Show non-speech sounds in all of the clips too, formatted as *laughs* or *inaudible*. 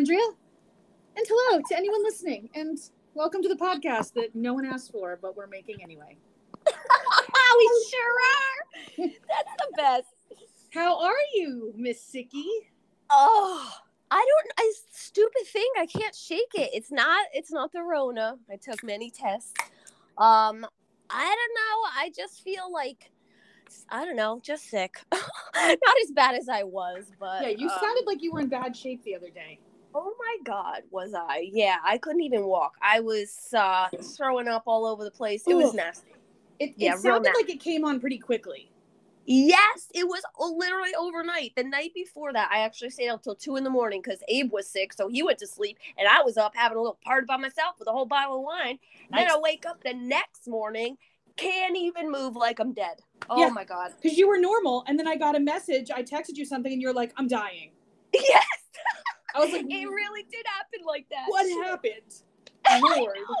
Andrea. And hello to anyone listening. And welcome to the podcast that no one asked for, but we're making anyway. *laughs* we sure are. That's the best. How are you, Miss Sicky? Oh, I don't. I stupid thing. I can't shake it. It's not. It's not the Rona. I took many tests. Um, I don't know. I just feel like I don't know, just sick. *laughs* not as bad as I was, but Yeah, you um, sounded like you were in bad shape the other day. Oh my god, was I? Yeah, I couldn't even walk. I was uh, *laughs* throwing up all over the place. It was nasty. It, Yeah, it sounded like it came on pretty quickly. Yes, it was literally overnight. The night before that, I actually stayed up till two in the morning because Abe was sick, so he went to sleep, and I was up having a little party by myself with a whole bottle of wine. Then I wake up the next morning, can't even move like I'm dead. Oh Yeah. my god. Because you were normal, and then I got a message. I texted you something, and you're like, I'm dying. *laughs* Yes, I was like, it really did happen like that. what *laughs* happened? I Lord. know.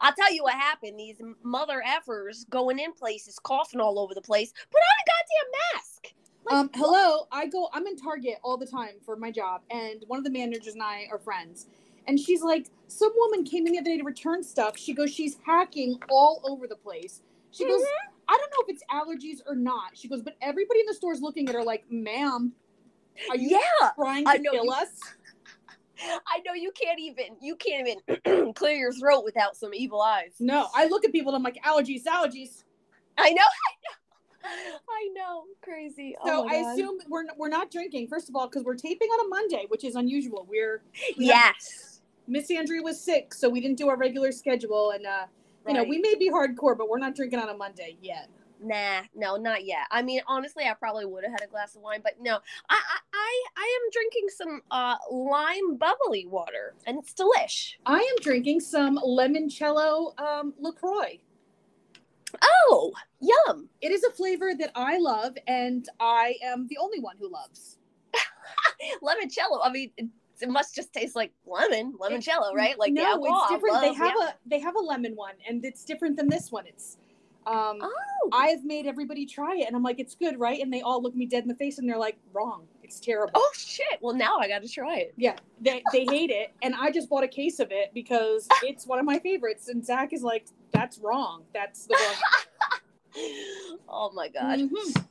I'll tell you what happened. These mother effers going in places, coughing all over the place. Put on a goddamn mask. Like, Um, hello, I go. I'm in Target all the time for my job, and one of the managers and I are friends. And she's like, some woman came in the other day to return stuff. She goes, she's hacking all over the place. She goes, I don't know if it's allergies or not. She goes, but everybody in the store is looking at her like, ma'am, are you yeah. trying to I know kill you- us? *laughs* I know you can't even you can't even *clears throat* clear your throat without some evil eyes. No, I look at people and I'm like, allergies, allergies. I know, *laughs* I know, I know, crazy. So oh I God. assume we're we're not drinking. First of all, because we're taping on a Monday, which is unusual. We're we have- yes, Miss Andrea was sick, so we didn't do our regular schedule, and uh, you know we may be hardcore, but we're not drinking on a Monday yet. Nah, no, not yet. I mean, honestly, I probably would have had a glass of wine, but no, I, I, I, am drinking some uh lime bubbly water, and it's delish. I am drinking some lemoncello um, Lacroix. Oh, yum! It is a flavor that I love, and I am the only one who loves. *laughs* lemoncello. I mean, it, must just taste like lemon, lemoncello, right? Like no, it's different. they have yeah. a they have a lemon one, and it's different than this one. It's um, Oh, I've made everybody try it, and I'm like, it's good, right? And they all look me dead in the face, and they're like, wrong. It's terrible. oh shit! Well, now I got to try it. Yeah, they they hate it, and I just bought a case of it because it's one of my favorites. And Zach is like, "That's wrong. That's the wrong." *laughs* oh my god. Mhm.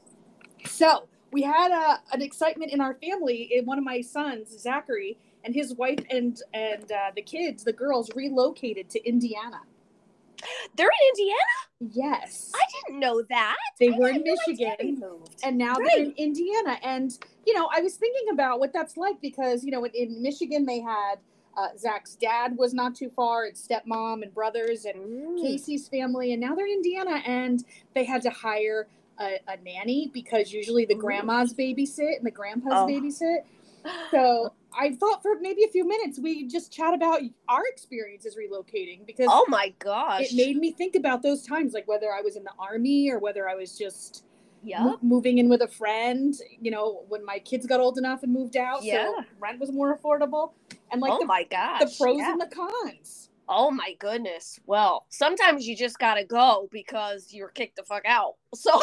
So we had uh, an excitement in our family. In one of my sons, Zachary, and his wife and and uh, the kids, the girls, relocated to Indiana. They're in Indiana. Yes, I didn't know that. they I were in no idea they Michigan. and now they're in Indiana. And you know, I was thinking about what that's like because you know, in, in Michigan they had uh, Zach's dad was not too far, and stepmom and brothers, and Mm. Casey's family, and now they're in Indiana, and they had to hire a, a nanny because usually the grandmas babysit and the grandpas Oh. babysit. So *laughs* I thought for maybe a few minutes we just chat about our experiences relocating because oh my gosh. it made me think about those times, like whether I was in the army or whether I was just yeah. mo- moving in with a friend, you know, when my kids got old enough and moved out, Yeah. so rent was more affordable, and like oh the, my gosh. the pros yeah. and the cons. Oh my goodness. Well, sometimes you just gotta go because you're kicked the fuck out. *laughs* So,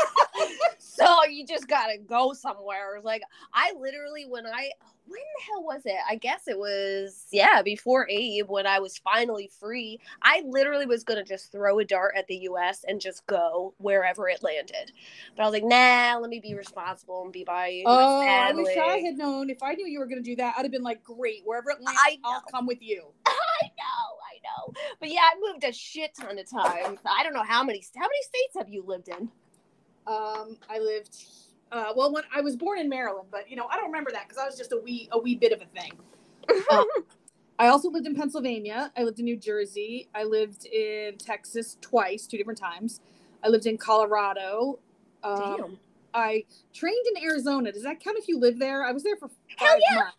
so you just gotta go somewhere. Like I literally, when I, when the hell was it? I guess it was yeah before Abe when I was finally free. I literally was gonna just throw a dart at the U.S. and just go wherever it landed. But I was like, nah, let me be responsible and be by Oh, I wish I had known. If I knew you were going to do that, I'd have been like, great, wherever it lands, I'll come with you. *laughs* I know, I know. But yeah, I moved a shit ton of times. I don't know how many how many states have you lived in? Um, I lived, uh, well, when I was born in Maryland, but you know, I don't remember that because I was just a wee, a wee bit of a thing. Um, *laughs* I also lived in Pennsylvania. I lived in New Jersey. I lived in Texas twice, two different times. I lived in Colorado. Um, Damn. I trained in Arizona. Does that count if you live there? I was there for Hell yeah. months.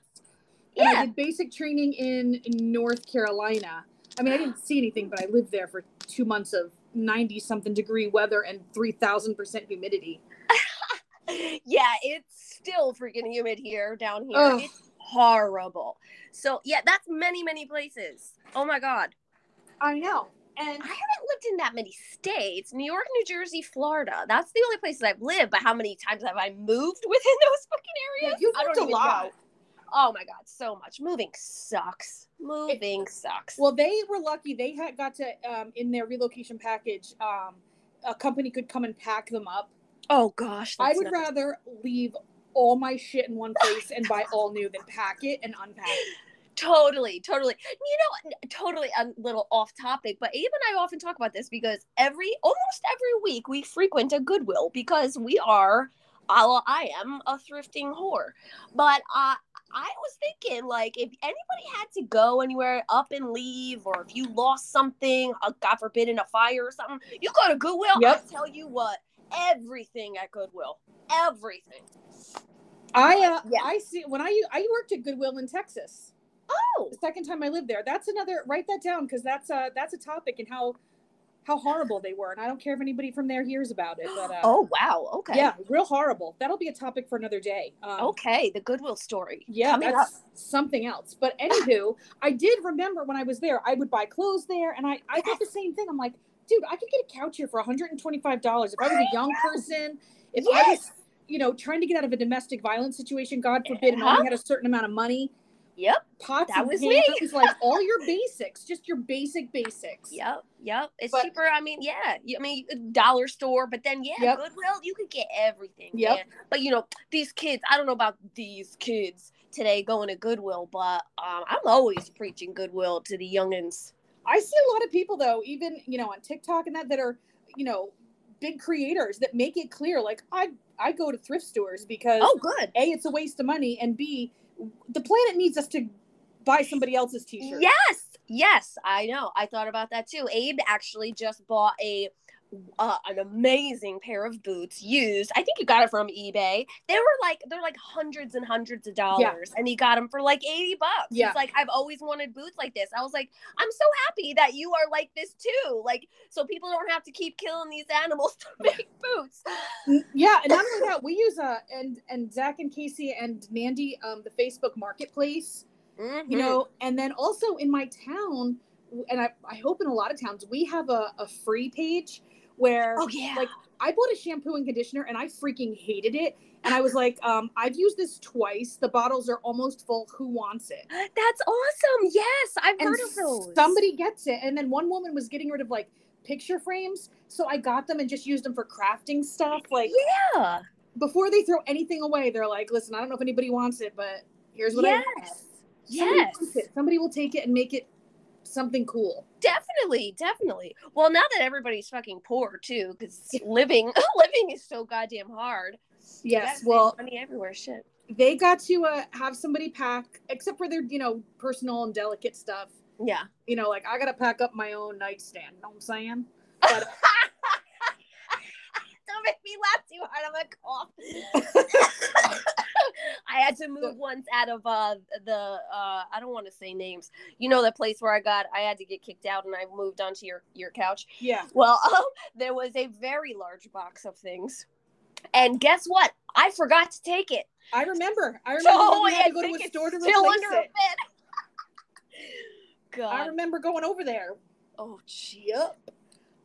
And Yeah. I did basic training in North Carolina. I mean, I didn't see anything, but I lived there for two months of 90 something degree weather and 3,000% humidity. *laughs* yeah, it's still freaking humid here down here. Ugh. It's horrible. So yeah, that's many, many places. Oh my god. I know. And I haven't lived in that many states. New York, New Jersey, Florida. That's the only places I've lived. But how many times have I moved *laughs* within those fucking yeah, areas? you've I moved a lot. know. Oh my god, so much. Moving sucks. Moving sucks. Well, they were lucky. They had got to um, in their relocation package. Um, a company could come and pack them up. oh gosh, I would rather leave all my shit in one place and buy all new than pack it and unpack it. Totally, totally. You know, totally a little off topic, but Abe and I often talk about this because every almost every week we frequent a Goodwill because we are, well, I am a thrifting whore. But uh, I was thinking, like, if anybody had to go anywhere, up and leave, or if you lost something, uh, God forbid, in a fire or something, you go to Goodwill. Yep. I tell you what, everything at Goodwill, everything. I uh, Yeah. I see when I I worked at Goodwill in Texas. Oh, The second time I lived there. That's another. Write that down because that's uh that's a topic and how how horrible they were. And I don't care if anybody from there hears about it. But uh, oh wow, okay, yeah, real horrible. That'll be a topic for another day. Um, okay, the Goodwill story. Yeah, coming up. that's something else. But anywho, I did remember when I was there, I would buy clothes there, and I I thought the same thing. I'm like, dude, I could get a couch here for 125 dollars if I was a young *gasps* person, if I was, you know, trying to get out of a domestic violence situation, God forbid, and Uh-huh. only had a certain amount of money. Yep. Pots That and was me. pans, like all your basics, just your basic basics. *laughs* Yep, yep. It's But- cheaper. I mean, yeah. I mean, dollar store, but then yeah, Yep. Goodwill, you could get everything. Yep. man. But you know, these kids. I don't know about these kids today going to Goodwill, but um, I'm always preaching Goodwill to the youngins. I see a lot of people though, even you know on TikTok and that that are, you know, big creators that make it clear like I I go to thrift stores because Oh, good. A, it's a waste of money, and B, the planet needs us to buy somebody else's t-shirt. Yes, yes, I know. I thought about that too. Abe actually just bought a uh, an amazing pair of boots used. I think he got it from eBay. They were like they're like hundreds and hundreds of dollars, and he got them for like eighty bucks. Yeah. He's like, I've always wanted boots like this. I was like, I'm so happy that you are like this too. Like, so people don't have to keep killing these animals *laughs* to make boots. Yeah, and not only that, we use uh and and Zach and Casey and Mandy, um, the Facebook Marketplace, Mhm. you know, and then also in my town, and I, I hope in a lot of towns, we have a, a free page where Oh yeah. like I bought a shampoo and conditioner and I freaking hated it. And I was like, um, I've used this twice. The bottles are almost full. Who wants it? *gasps* That's awesome. Yes, I've and heard of those. somebody gets it and then one woman was getting rid of like picture frames so i got them and just used them for crafting stuff like Yeah. before they throw anything away they're like listen i don't know if anybody wants it but here's what i Yes. have. Somebody Yes. it. somebody will take it and make it something cool Definitely, definitely. Well, now that everybody's fucking poor too, because living *laughs* living is so goddamn hard. Yes well money everywhere. Shit. they got to uh, have somebody pack except for their you know personal and delicate stuff Yeah. you know like i gotta pack up my own nightstand you know what i'm saying but *laughs* Don't make me laugh too hard. I'm gonna cough. I had to move once out of uh the uh I don't want to say names. You know the place where I got I had to get kicked out and I moved onto your your couch. yeah Well, *laughs* um, there was a very large box of things. And guess what? I forgot to take it. i remember i *laughs* remember So we had to go to a store to replace it. *laughs* God. i remember going over there oh, gee. Yep.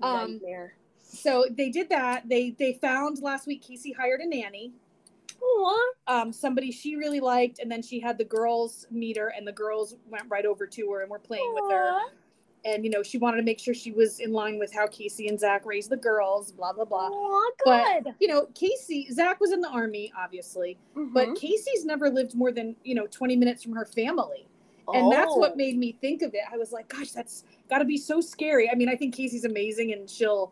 Um, Nightmare. So they did that. They they found last week Casey hired a nanny. Um, somebody she really liked, and then she had the girls meet her, and the girls went right over to her and were playing with her. And you know, she wanted to make sure she was in line with how Casey and Zach raised the girls. Blah blah blah. Aw, But- good. You know, Casey Zach was in the army, obviously, but Mhm. Casey's never lived more than you know twenty minutes from her family. and that's Oh. what made me think of it. I was like, gosh, that's got to be so scary. I mean, I think Casey's amazing and she'll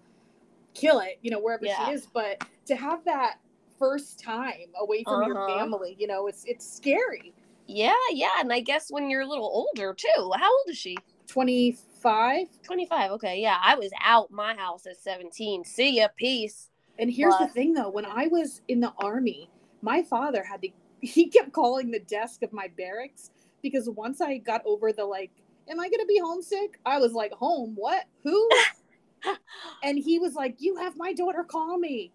kill it, you know, wherever Yeah. she is. But to have that first time away from your Uh-huh. family, you know, it's it's scary. Yeah, yeah, and I guess when you're a little older too. How old is she? Twenty five. 25. Okay, yeah. I was out my house at 17. See ya, peace. And here's the thing, though, when I was in the army, my father had to. *laughs* He kept calling the desk of my barracks because once I got over the like, am I gonna be homesick? I was like, home? What? Who? *laughs* and he was like, you have my daughter call me.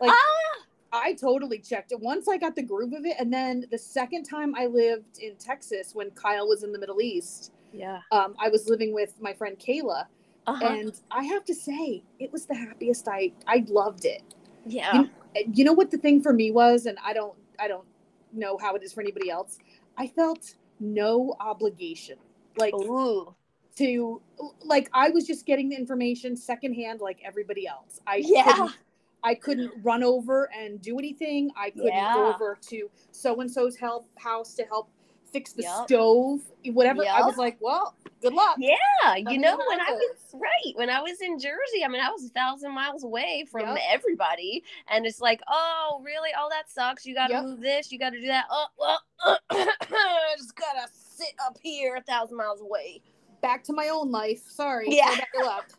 Like, ah, I totally checked it once I got the groove of it. And then the second time I lived in Texas when Kyle was in the Middle East, yeah. um, I was living with my friend Kayla. Uh-huh. And I have to say, it was the happiest I I loved it. yeah. You know what the thing for me was, and I don't I don't know how it is for anybody else. I felt no obligation. Like Ooh. To like I was just getting the information secondhand like everybody else. I Yeah. couldn't, I couldn't run over and do anything. I couldn't Yeah. go over to so and so's help house to help fix the Yup. stove, whatever. I was like, well, good luck. Yeah, you know, when I was right, when I was in Jersey, I mean, I was a thousand miles away from Yep. everybody, and it's like, oh, really? Oh, that sucks. You got to Yep. move this. You got to do that. Oh, uh, well, uh, *coughs* I just gotta sit up here a thousand miles away. Back to my own life. Sorry. Yeah. Back your left.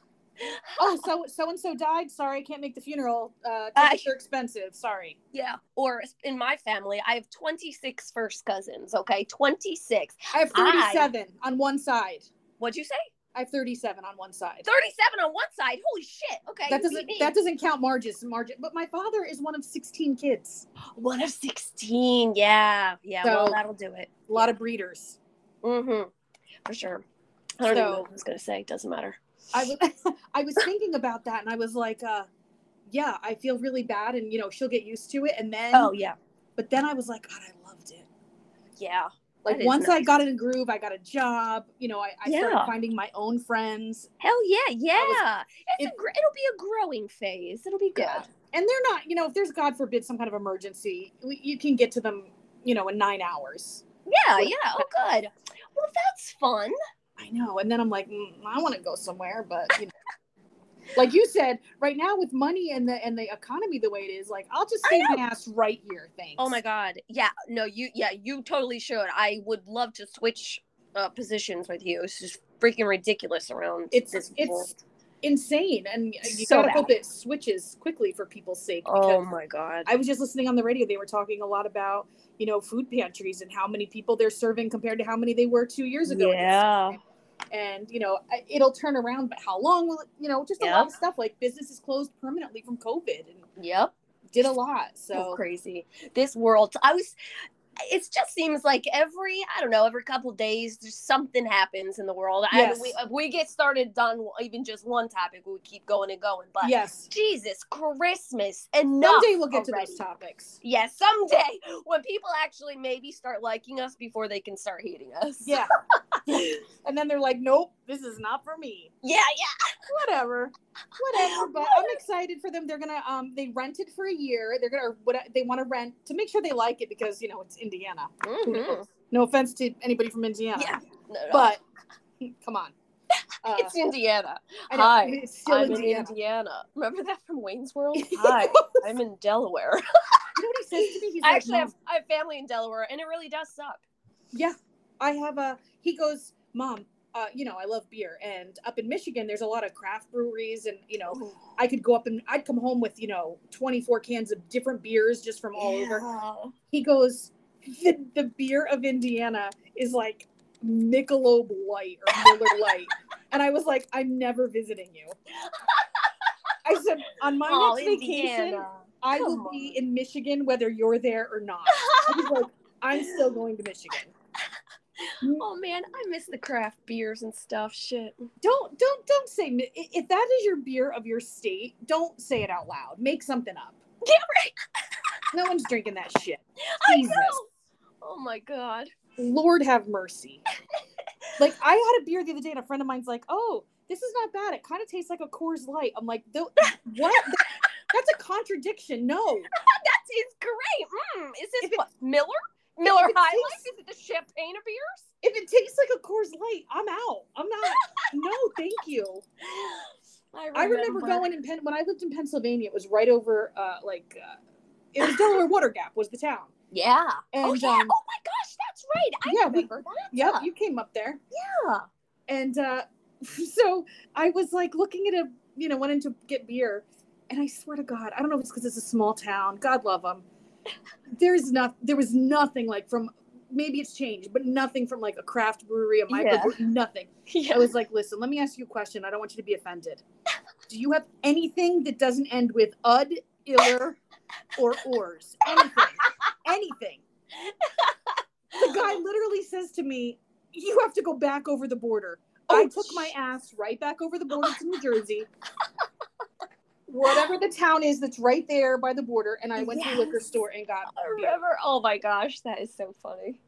Oh, so so and so died. Sorry, I can't make the funeral. Uh, I- tickets are expensive. Sorry. Yeah. Or in my family, I have 26 first cousins. Okay, 26. I have I- 37 on one side. What'd you say? I have 37 on one side. 37 on one side. Holy shit. Okay. That doesn't that doesn't count Marge's margin. But my father is one of 16 kids. one of 16. Yeah. Yeah. well, that'll do it. A lot of breeders. Mm-hmm. For sure. I don't So- know what I was gonna say. Doesn't matter. I was *laughs* *laughs* I was thinking about that and I was like, uh, yeah, I feel really bad and you know, she'll get used to it. And then Oh yeah. but then I was like, God, I loved it. Yeah. Like once I got in a groove, I got a job, you know, I, I Yeah. started finding my own friends. Hell yeah. Yeah. it's it- a gr- it'll be a growing phase. It'll be good. Yeah. And they're not, you know, if there's God forbid some kind of emergency, we- you can get to them, you know, in nine hours. Yeah. Yeah. Oh, good. Well, that's fun. I know. And then I'm like, mm, I want to go somewhere, but you know. *laughs* like you said, right now with money and the and the economy the way it is, like I'll just stay my ass right here. Thanks. Oh my god. Yeah. No. You. Yeah. You totally should. I would love to switch uh, positions with you. It's just freaking ridiculous around It's this it's world. insane, and you So gotta bad. hope it switches quickly for people's sake. Oh my god. I was just listening on the radio. They were talking a lot about you know food pantries and how many people they're serving compared to how many they were two years ago. Yeah. And you know it'll turn around, but how long will it? You know, just a Yep. lot of stuff like businesses closed permanently from COVID and Yep. did a lot. so So crazy. This world. I was. It just seems like every I don't know every couple days just something happens in the world. Yes. And we if uh, we get started on even just one topic, we keep going and going. But yes, Jesus, Christmas and someday we'll get to those topics. Yeah, someday when people actually maybe start liking us before they can start hating us. Yeah. *laughs* and then they're like, nope, this is not for me. yeah, yeah. Whatever. Whatever. But I'm excited for them. They're gonna um they rented for a year. They're gonna what they want to rent to make sure they like it because you know it's Indiana. Mhm. No offense to anybody from Indiana. Yeah. But come on. *laughs* Uh, it's Indiana. Hi, it's I'm Indiana. in Indiana. Remember that from Wayne's World? *laughs* Hi, I'm in Delaware. You know what he says to me? He's *laughs* I like, actually have, I have family in Delaware, and it really does suck. yeah, I have a. He goes, mom. Uh, you know, I love beer, and up in Michigan, there's a lot of craft breweries, and you know, I could go up and I'd come home with you know 24 cans of different beers just from all over. He goes, the, the beer of Indiana is like Michelob Light or Miller *laughs* Light, and I was like, I'm never visiting you. I said, on my Oh, next vacation, Indiana. I Come will be in Michigan whether you're there or not. He's like, I'm still going to Michigan. Oh man, I miss the craft beers and stuff. Shit. Don't don't don't say if that is your beer of your state. Don't say it out loud. Make something up. *laughs* Yeah, right. *laughs* No one's drinking that shit. I Jesus. Oh my god. Lord have mercy. like I had a beer the other day, and a friend of mine's like, "Oh, this is not bad. It kind of tastes like a Coors Light." I'm like, "Tho- *laughs* "What? That's a contradiction." No, That is great. Mm, is this If what Miller? Miller High Life? Is it the champagne of beers? if it tastes like a Coors Light, I'm out. I'm not. *laughs* no, thank you. I remember going in Penn when I lived in Pennsylvania. It was right over, uh, like, uh, it was Delaware Water Gap was the town. Yeah. oh yeah. um, oh my gosh, that's right. I yeah, we- remember that. Yep, Yeah. you came up there. Yeah. And uh, *laughs* so I was like looking at a, you know, went in to get beer. And I swear to God, I don't know if it's because it's a small town. God love them. There's not, there was nothing like from, maybe it's changed, but nothing from like a craft brewery, a Yeah. micro, nothing. Yeah. I was like, listen, let me ask you a question. I don't want you to be offended. Do you have anything that doesn't end with ud, iller, or ors? Anything. Anything. The guy literally says to me, You have to go back over the border. I Oh, took my ass right back over the border to New Jersey. Whatever the town is that's right there by the border, and I went to a liquor store and got I remember. Oh my gosh, that is so funny.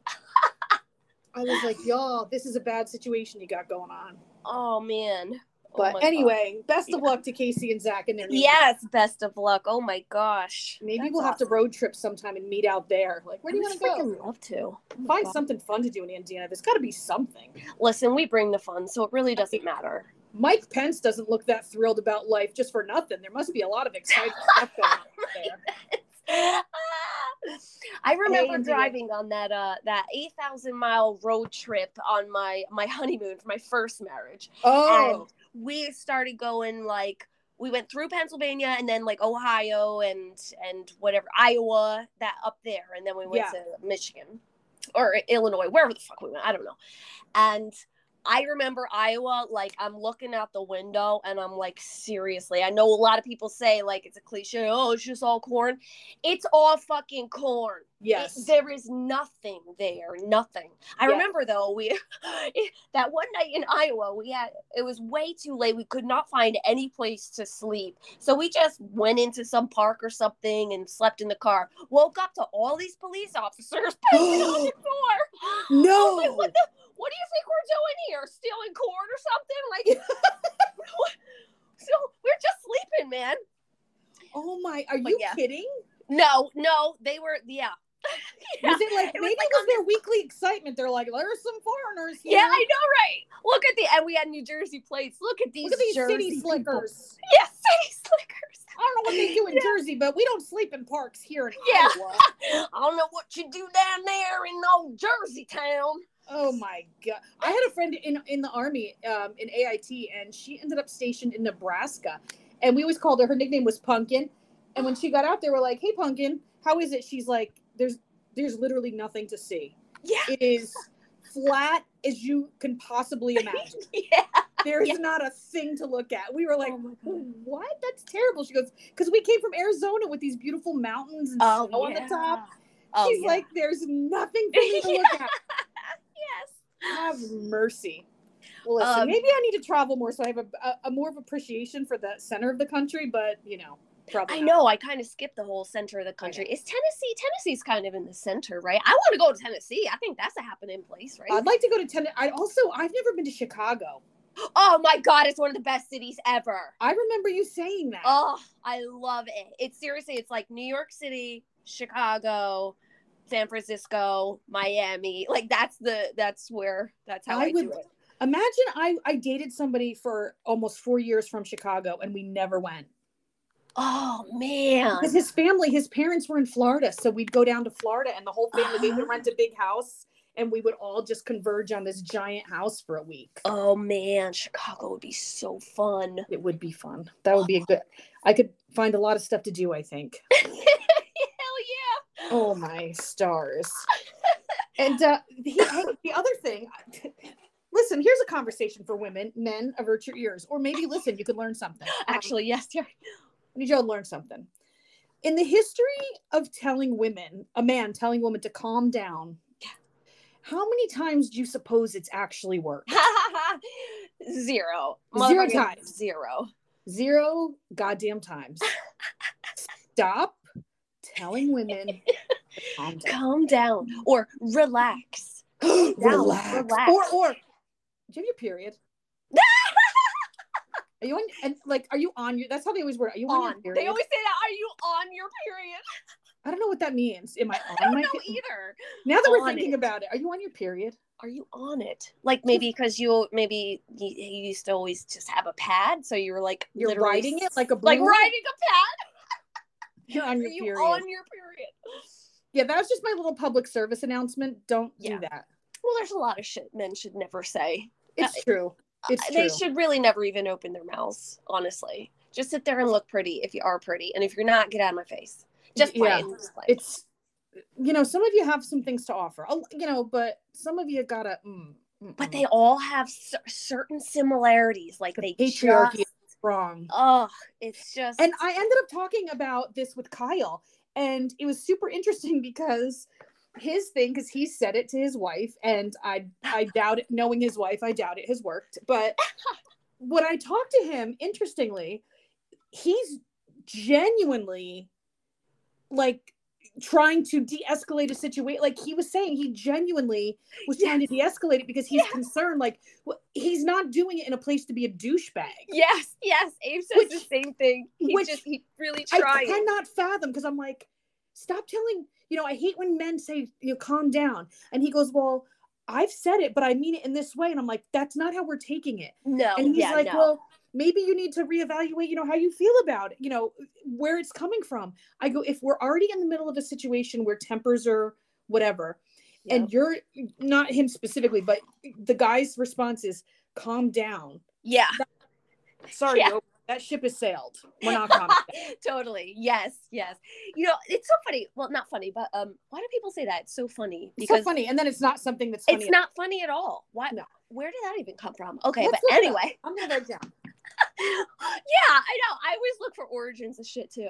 I was like, y'all, this is a bad situation you got going on. Oh man. Oh But God. anyway, best of Yeah. luck to Casey and Zach and their Yes, best of luck. Oh my gosh. Maybe That's we'll have to road trip sometime and meet out there. Like, where do you want to go? love to. Oh Find God. something fun to do in Indiana. There's got to be something. Listen, we bring the fun, so it really doesn't matter. Mike Pence doesn't look that thrilled about life just for nothing. There must be a lot of exciting *laughs* stuff going on there. I remember driving on that uh that eight thousand mile road trip on my my honeymoon for my first marriage. Oh, we started going like we went through Pennsylvania and then like Ohio and and whatever Iowa that up there and then we went Yeah. to Michigan or Illinois wherever the fuck we went I don't know and I remember Iowa like I'm looking out the window and I'm like seriously I know a lot of people say like it's a cliche oh it's just all corn it's all fucking corn yes. it- there is nothing there, nothing. I Yeah. remember though, we *laughs* that one night in Iowa, we had it was way too late. We could not find any place to sleep, so we just went into some park or something and slept in the car. Woke up to all these police officers *laughs* on the *gasps* door. No. like, what the? What do you think we're doing here? Stealing corn or something? Like, *laughs* *laughs* so we're just sleeping, man. oh my, are But you yeah. kidding? No, no, they were, yeah. Yeah. *laughs* Was it like It was maybe like it was their weekly excitement? They're like, there's some foreigners here. Yeah, I know, right? Look at the and we had New Jersey plates. Look at these. Look at these Jersey city people. slickers. Yeah, city slickers. I don't know what they do in Jersey, but we don't sleep in parks here in Yeah. Iowa. I don't know what you do down there in old Jersey town. Oh my god! I had a friend in in the army, um, in AIT, and she ended up stationed in Nebraska, and we always called her. Her nickname was Pumpkin, and when she got out, they were like, "Hey, Pumpkin, how is it?" She's like, "There's there's literally nothing to see. Yeah, It is flat as you can possibly *laughs* imagine. yeah. There's Yeah. not a thing to look at." We were like. oh. What? That's terrible. She goes, because we came from Arizona with these beautiful mountains and Oh, snow on the top. Oh, She's yeah. like, there's nothing for me to look at. *laughs* yes. Have mercy. Well, listen, Um, maybe I need to travel more so I have a, a, a more of appreciation for the center of the country, but you know, probably. I not. know. I kind of skipped the whole center of the country. Is Tennessee? Tennessee's kind of in the center, right? I want to go to Tennessee. I think that's a happening place, right? I'd like to go to Tennessee. I also, I've never been to Chicago. *gasps* oh my God, it's one of the best cities ever. I remember you saying that. Oh, I love it. It's seriously, it's like New York City, Chicago, San Francisco, Miami. Like that's the that's where that's how I I, would- do it. Imagine I, I dated somebody for almost four years from Chicago and we never went. Oh man. Because his family, his parents were in Florida. So we'd go down to Florida and the whole family, they would uh-huh. rent a big house and we would all just converge on this giant house for a week. Oh man, Chicago would be so fun. It would be fun. That would be a good, I could find a lot of stuff to do, I think. *laughs* Oh my stars. And uh, the, hey, the other thing, listen, here's a conversation for women, men, avert your ears, or maybe listen, you could learn something. Actually, yes, yeah. I need you to learn something. In the history of telling women, a man telling a woman to calm down, how many times do you suppose it's actually worked? *laughs* Zero. Zero times. Zero. Zero goddamn times. Stop telling women *laughs* calm down. Calm down or relax. *gasps* down, relax. relax. Or or do you have your period? *laughs* Are you on and like are you on your that's how they always word. Are you on, On. your period? They always say that. Are you on your period? I don't know what that means. Am I *laughs* on I don't my know either. Now that we're thinking it. about it, are you on your period? Are you on it? Like maybe because you maybe you, you used to always just have a pad, so you were like You're literally riding it like a like riding a pad. You're *laughs* on your you period. on your period? Yeah, that was just my little public service announcement. Don't Yeah. do that. Well, there's a lot of shit men should never say. It's Uh, true. It's Uh, They true. should really never even open their mouths. Honestly, just sit there and look pretty if you are pretty, and if you're not, get out of my face. Just Yeah. plain. Just plain. It's you know, some of you have some things to offer. You know, but some of you gotta. Mm, but they all have cer- certain similarities. Like The they patriarchy just, wrong. oh, it's just And I ended up talking about this with Kyle, and it was super interesting *laughs* because his thing, because he said it to his wife, and I I doubt it. Knowing his wife, I doubt it has worked. But *laughs* when I talked to him, interestingly, he's genuinely like trying to de-escalate a situation like he was saying he genuinely was trying to de-escalate it because he's Yes. concerned like he's not doing it in a place to be a douchebag Yes, yes. Abe says Which- the same thing. He's which just he really i cannot fathom because i'm like stop telling you know i hate when men say you know calm down and he goes well i've said it but i mean it in this way and i'm like that's not how we're taking it no, and he's yeah, like no. well maybe you need to reevaluate you know how you feel about it you know where it's coming from i go if we're already in the middle of a situation where tempers are whatever Yep. and you're not him specifically but the guy's response is calm down yeah, sorry Yeah. That ship has sailed we're not calm *laughs* totally. Yes, yes. You know, it's so funny. Well, not funny, but um, why do people say that? It's so funny it's so funny and then it's not something that's funny it's not funny at all. Why? No. Where did that even come from? Okay, Let's but look it up. anyway, i'm gonna write down I know. I always look for origins of shit too.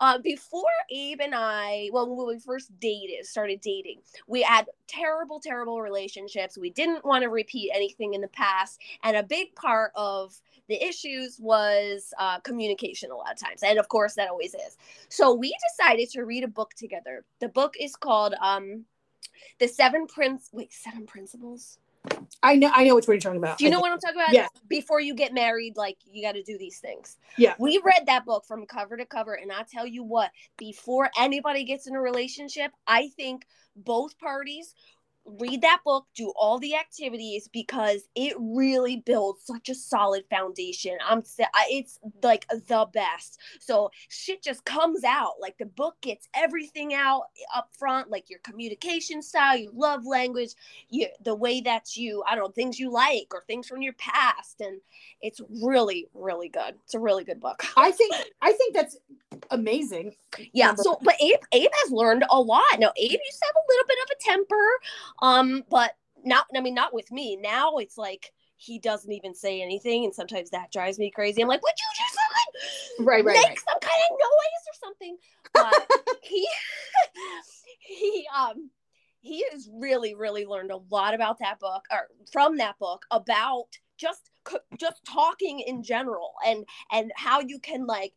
Uh, before Abe and I, well, when we first dated, started dating, we had terrible, terrible relationships. We didn't want to repeat anything in the past, and a big part of the issues was uh, communication a lot of times, and of course that always is. So we decided to read a book together. The book is called um, "The Seven Prince." Wait, Seven Principles. I know i know which one you're talking about Do you know what I'm talking about? Yes. Before you get married, like you got to do these things. Yeah. We read that book from cover to cover, and I tell you what, before anybody gets in a relationship, I think both parties read that book, do all the activities because it really builds such a solid foundation. I'm it's like the best. So shit just comes out. Like the book gets everything out up front, like your communication style, your love language, you the way that you I don't know things you like or things from your past, and it's really really good. It's a really good book. i think i think that's amazing Yeah. So, but Abe Abe has learned a lot. Now Abe used to have a little bit of a temper, um, but not. I mean, not with me. Now it's like he doesn't even say anything, and sometimes that drives me crazy. I'm like, "Would you just like Right, right, make right. some kind of noise or something?" But *laughs* he *laughs* he um he has really really learned a lot about that book or from that book about just just talking in general and and how you can like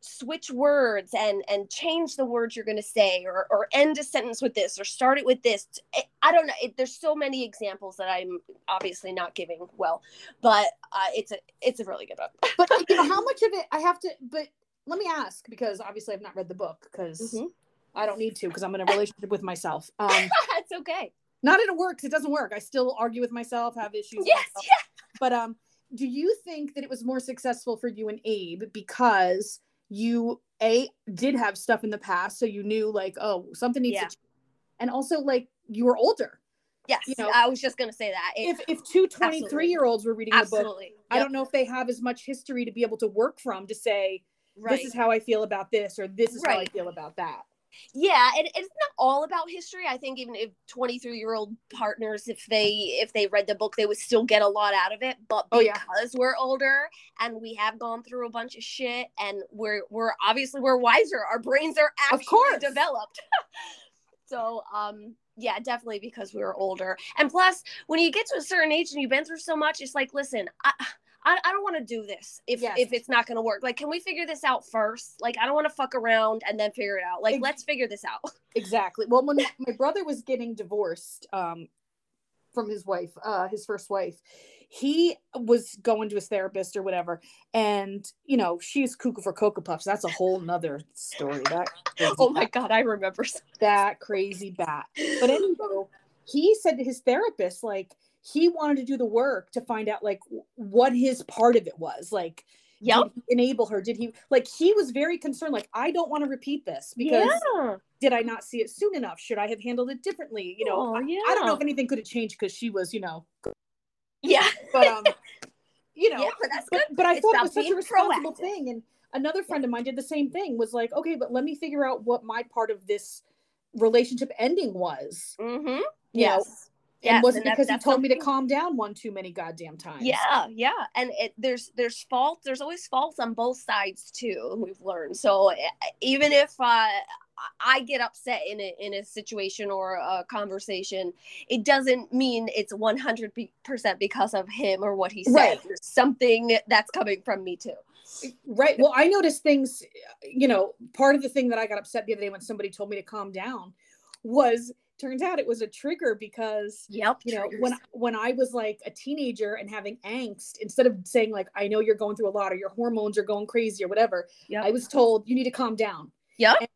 switch words and and change the words you're going to say or or end a sentence with this or start it with this. I, I don't know it, there's so many examples that i'm obviously not giving well but uh, it's a it's a really good book. *laughs* But you know how *laughs* much of it i have to but let me ask because obviously i've not read the book because Mhm. i don't need to because i'm in a relationship with myself. Um *laughs* it's okay. not in a work it doesn't work. I still argue with myself have issues yes yeah. but um do you think that it was more successful for you and abe because you a did have stuff in the past so you knew like oh something needs Yeah. to change. and also like you were older. Yes you know, i was just going to say that. It- if if two 23 year olds were reading the book absolutely. I don't know if they have as much history to be able to work from to say right. this is how I feel about this or this is how I feel about that. Yeah and it's not all about history i think even if 23 year old partners if they if they read the book they would still get a lot out of it but Oh, yeah. because we're older and we have gone through a bunch of shit and we're we're obviously we're wiser our brains are Of actually course. developed *laughs* so um yeah definitely because we were older and plus when you get to a certain age and you've been through so much it's like listen i I, I don't want to do this if Yes. if it's not going to work. Like, can we figure this out first? Like, I don't want to fuck around and then figure it out. Like, let's figure this out. *laughs* Exactly. Well, when my brother was getting divorced um, from his wife, uh, his first wife, he was going to his therapist or whatever, and you know she's cuckoo for cocoa puffs. That's a whole nother story. That Oh my god, I remember. that crazy bat. But *laughs* anyway, he said to his therapist, like he wanted to do the work to find out like what his part of it was. Like, yeah enable her? Did he like he was very concerned, like, I don't want to repeat this because yeah. did I not see it soon enough? Should I have handled it differently? You know, I, yeah. I don't know if anything could have changed because she was, you know, Yeah. but um, you know, *laughs* yeah, but that's but, good. but I It's thought it was such a responsible proactive. thing. And another friend of mine did the same thing. Was like, okay, but let me figure out what my part of this relationship ending was. Mm-hmm. You know, Yes. and was it and that- because he told me to calm down one too many goddamn times? Yeah, yeah, and it, there's there's fault. There's always faults on both sides too. We've learned. So even if uh, I get upset in a in a situation or a conversation, it doesn't mean it's 100 percent because of him or what he said. Right. There's something that's coming from me too. Right. Well, I noticed things, you know, part of the thing that I got upset the other day when somebody told me to calm down was turns out it was a trigger because Yep. you know triggers. when when I was like a teenager and having angst instead of saying like I know you're going through a lot or your hormones are going crazy or whatever Yep. I was told you need to calm down. Yep. And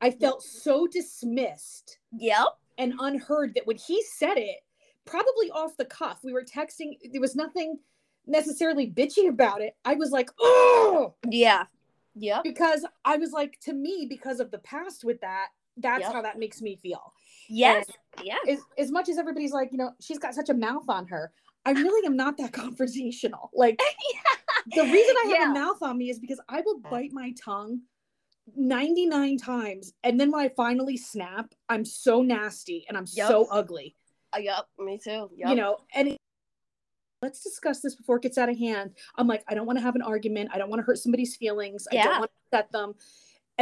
I felt so dismissed Yep. and unheard that when he said it, probably off the cuff, we were texting, there was nothing necessarily bitchy about it. I was like, oh, Yeah. yeah because I was like, to me, because of the past with that, that's Yep. how that makes me feel. Yes. Yeah. As, as much as everybody's like, you know, she's got such a mouth on her. I really am not that *laughs* confrontational. Like *laughs* the reason I have Yeah. a mouth on me is because I will bite my tongue 99 times. And then when I finally snap, I'm so nasty and I'm Yep. so ugly. Uh, yep. Me too. Yep. you know and it- let's discuss this before it gets out of hand i'm like i don't want to have an argument i don't want to hurt somebody's feelings i don't want to upset them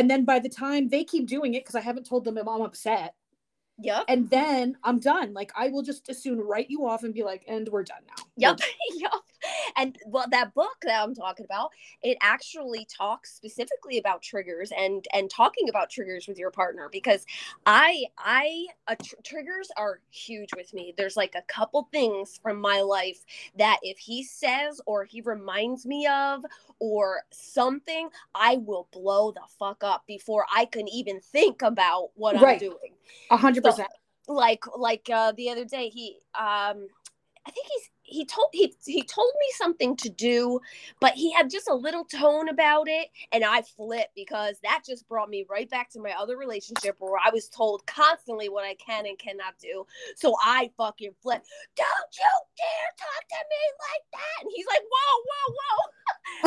and then by the time they keep doing it because i haven't told them if i'm upset Yep. and then i'm done like i will just as soon write you off and be like and we're done now Yep. *laughs* yep. And well, that book that I'm talking about, it actually talks specifically about triggers and and talking about triggers with your partner because I I uh, tr- triggers are huge with me. There's like a couple things from my life that if he says or he reminds me of or something, I will blow the fuck up before I can even think about what I'm doing. A hundred percent. like like uh the other day he um i think he's he told he he told me something to do but he had just a little tone about it and i flipped because that just brought me right back to my other relationship where i was told constantly what i can and cannot do. So i fucking flipped. Don't you dare talk to me like that. And he's like whoa whoa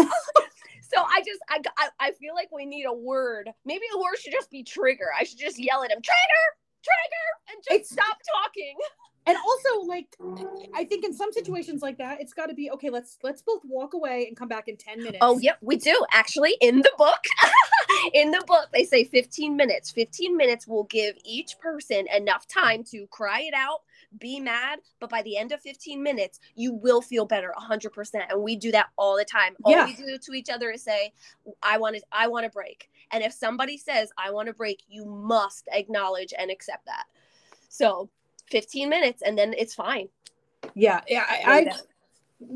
whoa. *laughs* So i just I, I i feel like we need a word. Maybe the word should just be trigger. I should just yell at him trigger trigger and just It's- stop talking. *laughs* and also like i think in some situations like that it's got to be okay let's let's both walk away and come back in 10 minutes Oh, yep, we do. Actually, in the book, *laughs* in the book, they say 15 minutes. 15 minutes will give each person enough time to cry it out, be mad, but by the end of 15 minutes, you will feel better 100%. And we do that all the time. All Yeah. we do to each other is say, I want to I want to break. And if somebody says, I want to break, you must acknowledge and accept that. So, 15 minutes and then it's fine. yeah yeah I, I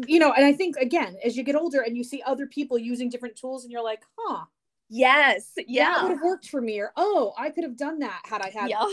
you know and i think again as you get older and you see other people using different tools and you're like huh Yes. Yeah. That would have worked for me or oh i could have done that had i had Yeah.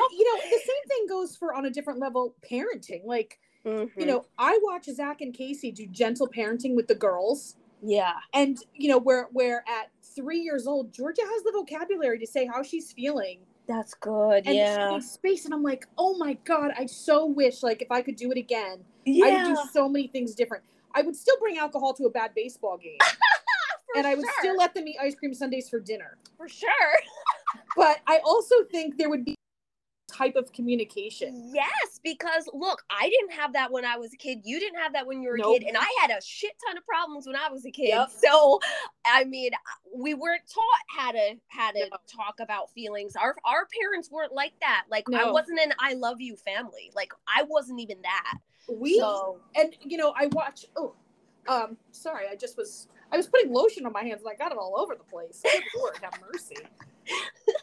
But you know the same thing goes for on a different level parenting like you Mhm. know i watch zach and casey do gentle parenting with the girls yeah. and you know where where at three years old georgia has the vocabulary to say how she's feeling That's good. and yeah. space and i'm like oh my god i so wish like if i could do it again i Yeah. would do so many things different i would still bring alcohol to a bad baseball game *laughs* and i would sure. still let them eat ice cream sundaes for dinner for sure. *laughs* but i also think there would be type of communication Yes, because look, I didn't have that when I was a kid. You didn't have that when you were a kid, and I had a shit ton of problems when I was a kid. Yep. So, I mean, we weren't taught how to how to No. talk about feelings. Our our parents weren't like that. Like I wasn't an I love you family. Like I wasn't even that. we So and you know i watch oh um sorry i just was i was putting lotion on my hands and i got it all over the place Good lord have mercy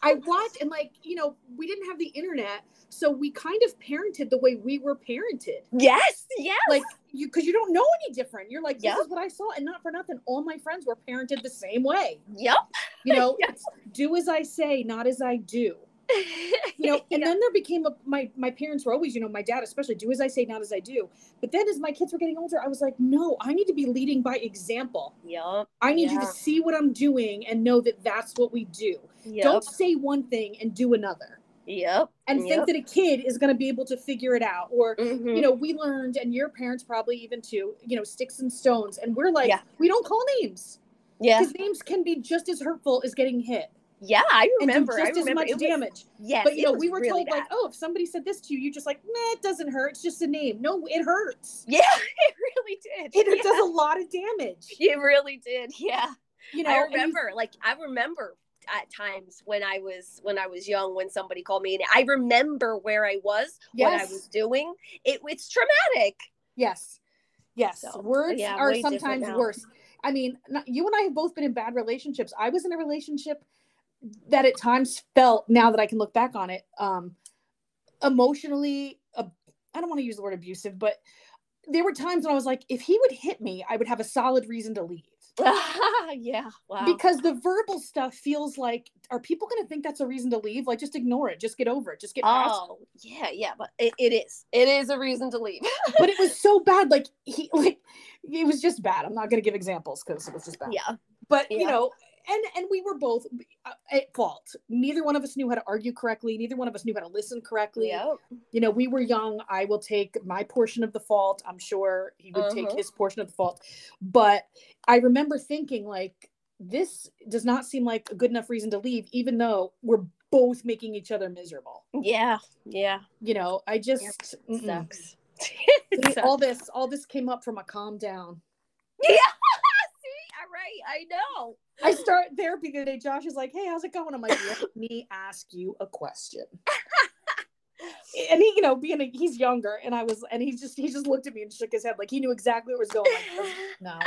i watched and like you know we didn't have the internet so we kind of parented the way we were parented. Yes, yes, like you because you don't know any different. You're like this Yep. is what i saw and not for nothing all my friends were parented the same way. Yep. you know *laughs* it's do as i say not as i do *laughs* you know *laughs* and Yeah. then there became a my my parents were always you know my dad especially do as i say not as i do but then as my kids were getting older i was like no i need to be leading by example Yep. i need you to see what i'm doing and know that that's what we do Yep. don't say one thing and do another Yep. and Yep. think that a kid is going to be able to figure it out or Mhm. you know we learned and your parents probably even too you know sticks and stones and we're like Yeah. we don't call names yeah. because names can be just as hurtful as getting hit Yeah, I remember. and remember. do I just as much was- damage Yes, but you know we were really told like oh if somebody said this to you you're just like nah it doesn't hurt it's just a name no it hurts Yeah, *laughs* it really did. it, yeah. does a lot of damage *laughs* It really did. Yeah. you know I and you- remember like I remember at times when I was when I was young when somebody called me and I remember where I was, what I was doing. It it's traumatic. yes yes So, words yeah, are sometimes worse I mean, not, you and I have both been in bad relationships. I was in a relationship that at times felt, now that I can look back on it, um, emotionally, uh, I don't want to use the word abusive, but there were times when I was like, if he would hit me, I would have a solid reason to leave. *laughs* yeah. Wow. Because the verbal stuff feels like, are people going to think that's a reason to leave? Like, just ignore it. Just get over it. Just get past it. oh, yeah, yeah, but it, it is. It is a reason to leave. *laughs* But it was so bad. Like, he, like, it was just bad. I'm not going to give examples because it was just bad. yeah. But, you know, and and we were both uh, at fault. Neither one of us knew how to argue correctly. Neither one of us knew how to listen correctly. Yep. You know, we were young. I will take my portion of the fault. I'm sure he would take Uh-huh. his portion of the fault. But I remember thinking, like, this does not seem like a good enough reason to leave, even though we're both making each other miserable. Yeah. Yeah. You know, I just. Sucks. *laughs* Sucks. all this, all this came up from a calm down. Yeah. Right. I know. I start therapy the other day. Josh is like, "Hey, how's it going?" I'm like, "Let *laughs* me ask you a question." *laughs* and he, you know, being a, he's younger, and I was, and he just he just looked at me and shook his head like he knew exactly what was going. on. Like, *laughs* no,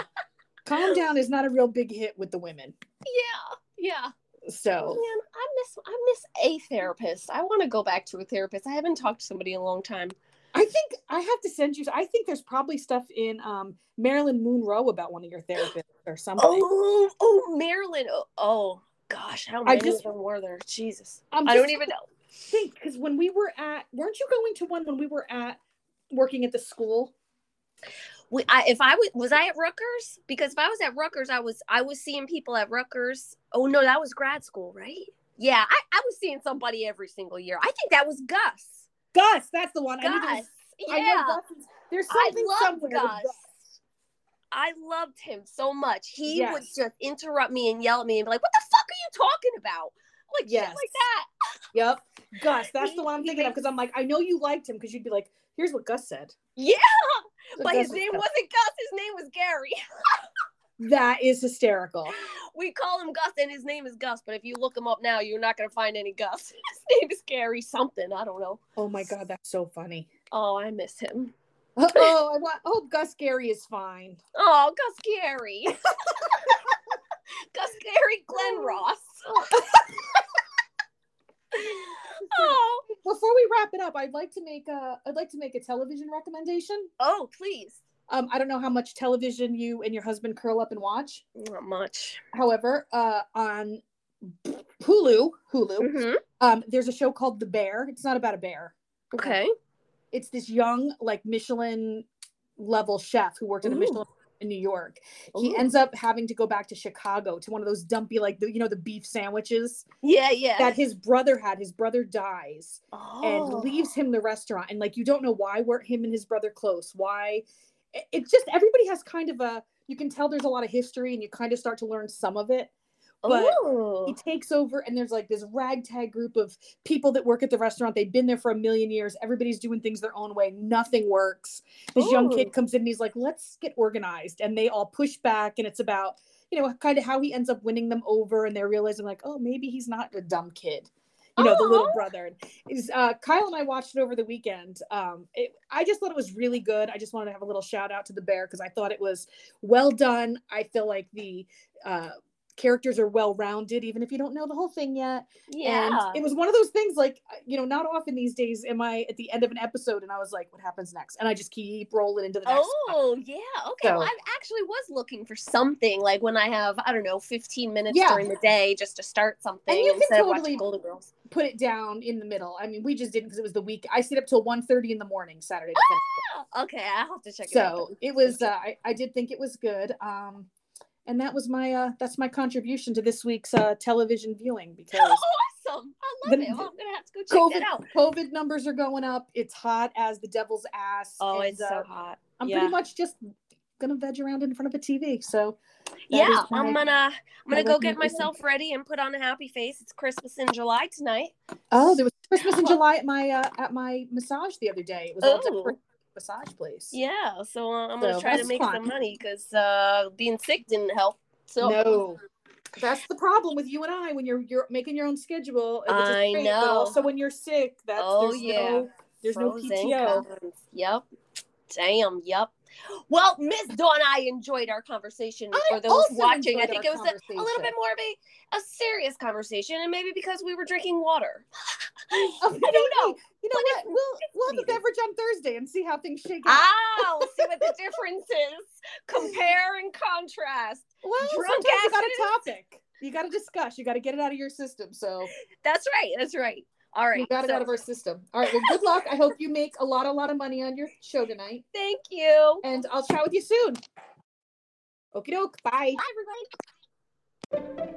calm down is not a real big hit with the women. Yeah. Yeah. So Man, I miss I miss a therapist. I want to go back to a therapist. I haven't talked to somebody in a long time. I think I have to send you. I think there's probably stuff in um, Marilyn Monroe about one of your therapists or something. Oh, oh, Marilyn. Oh, oh gosh, how I many just- of them were there? Jesus, I'm I don't even know. think because when we were at, weren't you going to one when we were at working at the school? We, I, if I was was I at Rutgers? Because if I was at Rutgers, I was I was seeing people at Rutgers. Oh no, that was grad school, right? Yeah, I, I was seeing somebody every single year. I think that was Gus. Gus, that's the one. I Gus. I know Yeah, Gus is- there's I something love somewhere with Gus. I loved him so much. He would just interrupt me and yell at me and be like, "What the fuck are you talking about?" Like Yes. like that. Yep, Gus. That's He- the *laughs* one I'm thinking of because I'm like, I know you liked him because you'd be like, here's what Gus said. Yeah, So but Gus his was name Gus. wasn't Gus. His name was Gary. *laughs* That is hysterical. *gasps* We call him Gus, and his name is Gus. But if you look him up now, you're not gonna find any Gus. *laughs* His name is Gary something. I don't know. Oh my god, that's so funny. Oh, I miss him. *laughs* Oh, I want. Hope oh, Gus Gary is fine. Oh, Gus Gary. *laughs* Gus Gary Glenn oh. Ross. oh, Before we wrap it up, I'd like to make a. I'd like to make a television recommendation. oh, please. Um, I don't know how much television you and your husband curl up and watch. Not much. However, uh, on Hulu, Hulu, hmm um, there's a show called The Bear. It's not about a bear. Okay. It's this young, like Michelin level chef who worked at a Michelin in New York. He ends up having to go back to Chicago to one of those dumpy, like the you know the beef sandwiches Yeah, yeah. that his brother had. His brother dies oh. and leaves him the restaurant, and like you don't know why weren't him and his brother close. Why? It- It's just everybody has kind of a. You can tell there's a lot of history, and you kind of start to learn some of it. but Ooh. he takes over and there's like this ragtag group of people that work at the restaurant they've been there for a million years everybody's doing things their own way nothing works this young kid oh. comes in and he's like let's get organized and they all push back and it's about you know kind of how he ends up winning them over and they're realizing like oh maybe he's not a dumb kid you know the little Aw. brother. Is uh kyle and i watched it over the weekend. Um it, i just thought it was really good. I just wanted to have a little shout out to the bear because i thought it was well done. I feel like the uh characters are well rounded even if you don't know the whole thing yet yeah. and it was one of those things like you know not often these days am i at the end of an episode and i was like what happens next and i just keep rolling into the next one. Oh yeah, okay. well, I actually was looking for something like when I have I don't know 15 minutes Yeah. during the day just to start something And you can totally- Golden Girls. put it down in the middle i mean we just didn't because it was the week i stayed up till 1.30 in the morning saturday to finish it. Oh, okay, I will have to check it out. so it was uh, I, I did think it was good um and that was my uh that's my contribution to this week's uh television viewing *laughs* because oh, awesome! I love The- it. Well, I'm gonna have to go check COVID, that out. COVID numbers are going up. It's hot as the devil's ass. Oh, and, it's uh, so hot. I'm yeah. pretty much just gonna veg around in front of a TV. So yeah, my- I'm gonna I'm gonna go get myself ready and put on a happy face. It's Christmas in July tonight. Oh, there was Christmas in July at my uh, at my massage the other day. It was all Oh. different massage place. Yeah, so uh, I'm gonna try to make fun. some money because uh, being sick didn't help. So No. That's the problem with you and I when you're you're making your own schedule. is I great, know. But also when you're sick, that's Oh, there's yeah. no there's no Pros and PTO. cons. Yep. Damn. Yep. Well, Miss Dawn, I enjoyed our conversation. I For those watching, I think it was a, a little bit more of a, a serious conversation, and maybe because we were drinking water. *laughs* *laughs* I don't know. You know what? We'll we'll have a beverage on Thursday and see how things shake out. We'll see what the *laughs* difference is. Compare and contrast. well, drunk sometimes you got a topic. You got to discuss. You got to get it out of your system. So That's right. That's right. All right. we got it so out of our system. All right. Well, good luck. I hope you make a lot, a lot of money on your show tonight, Thank you. and I'll chat with you soon. Okie doke. Bye. Bye, everybody.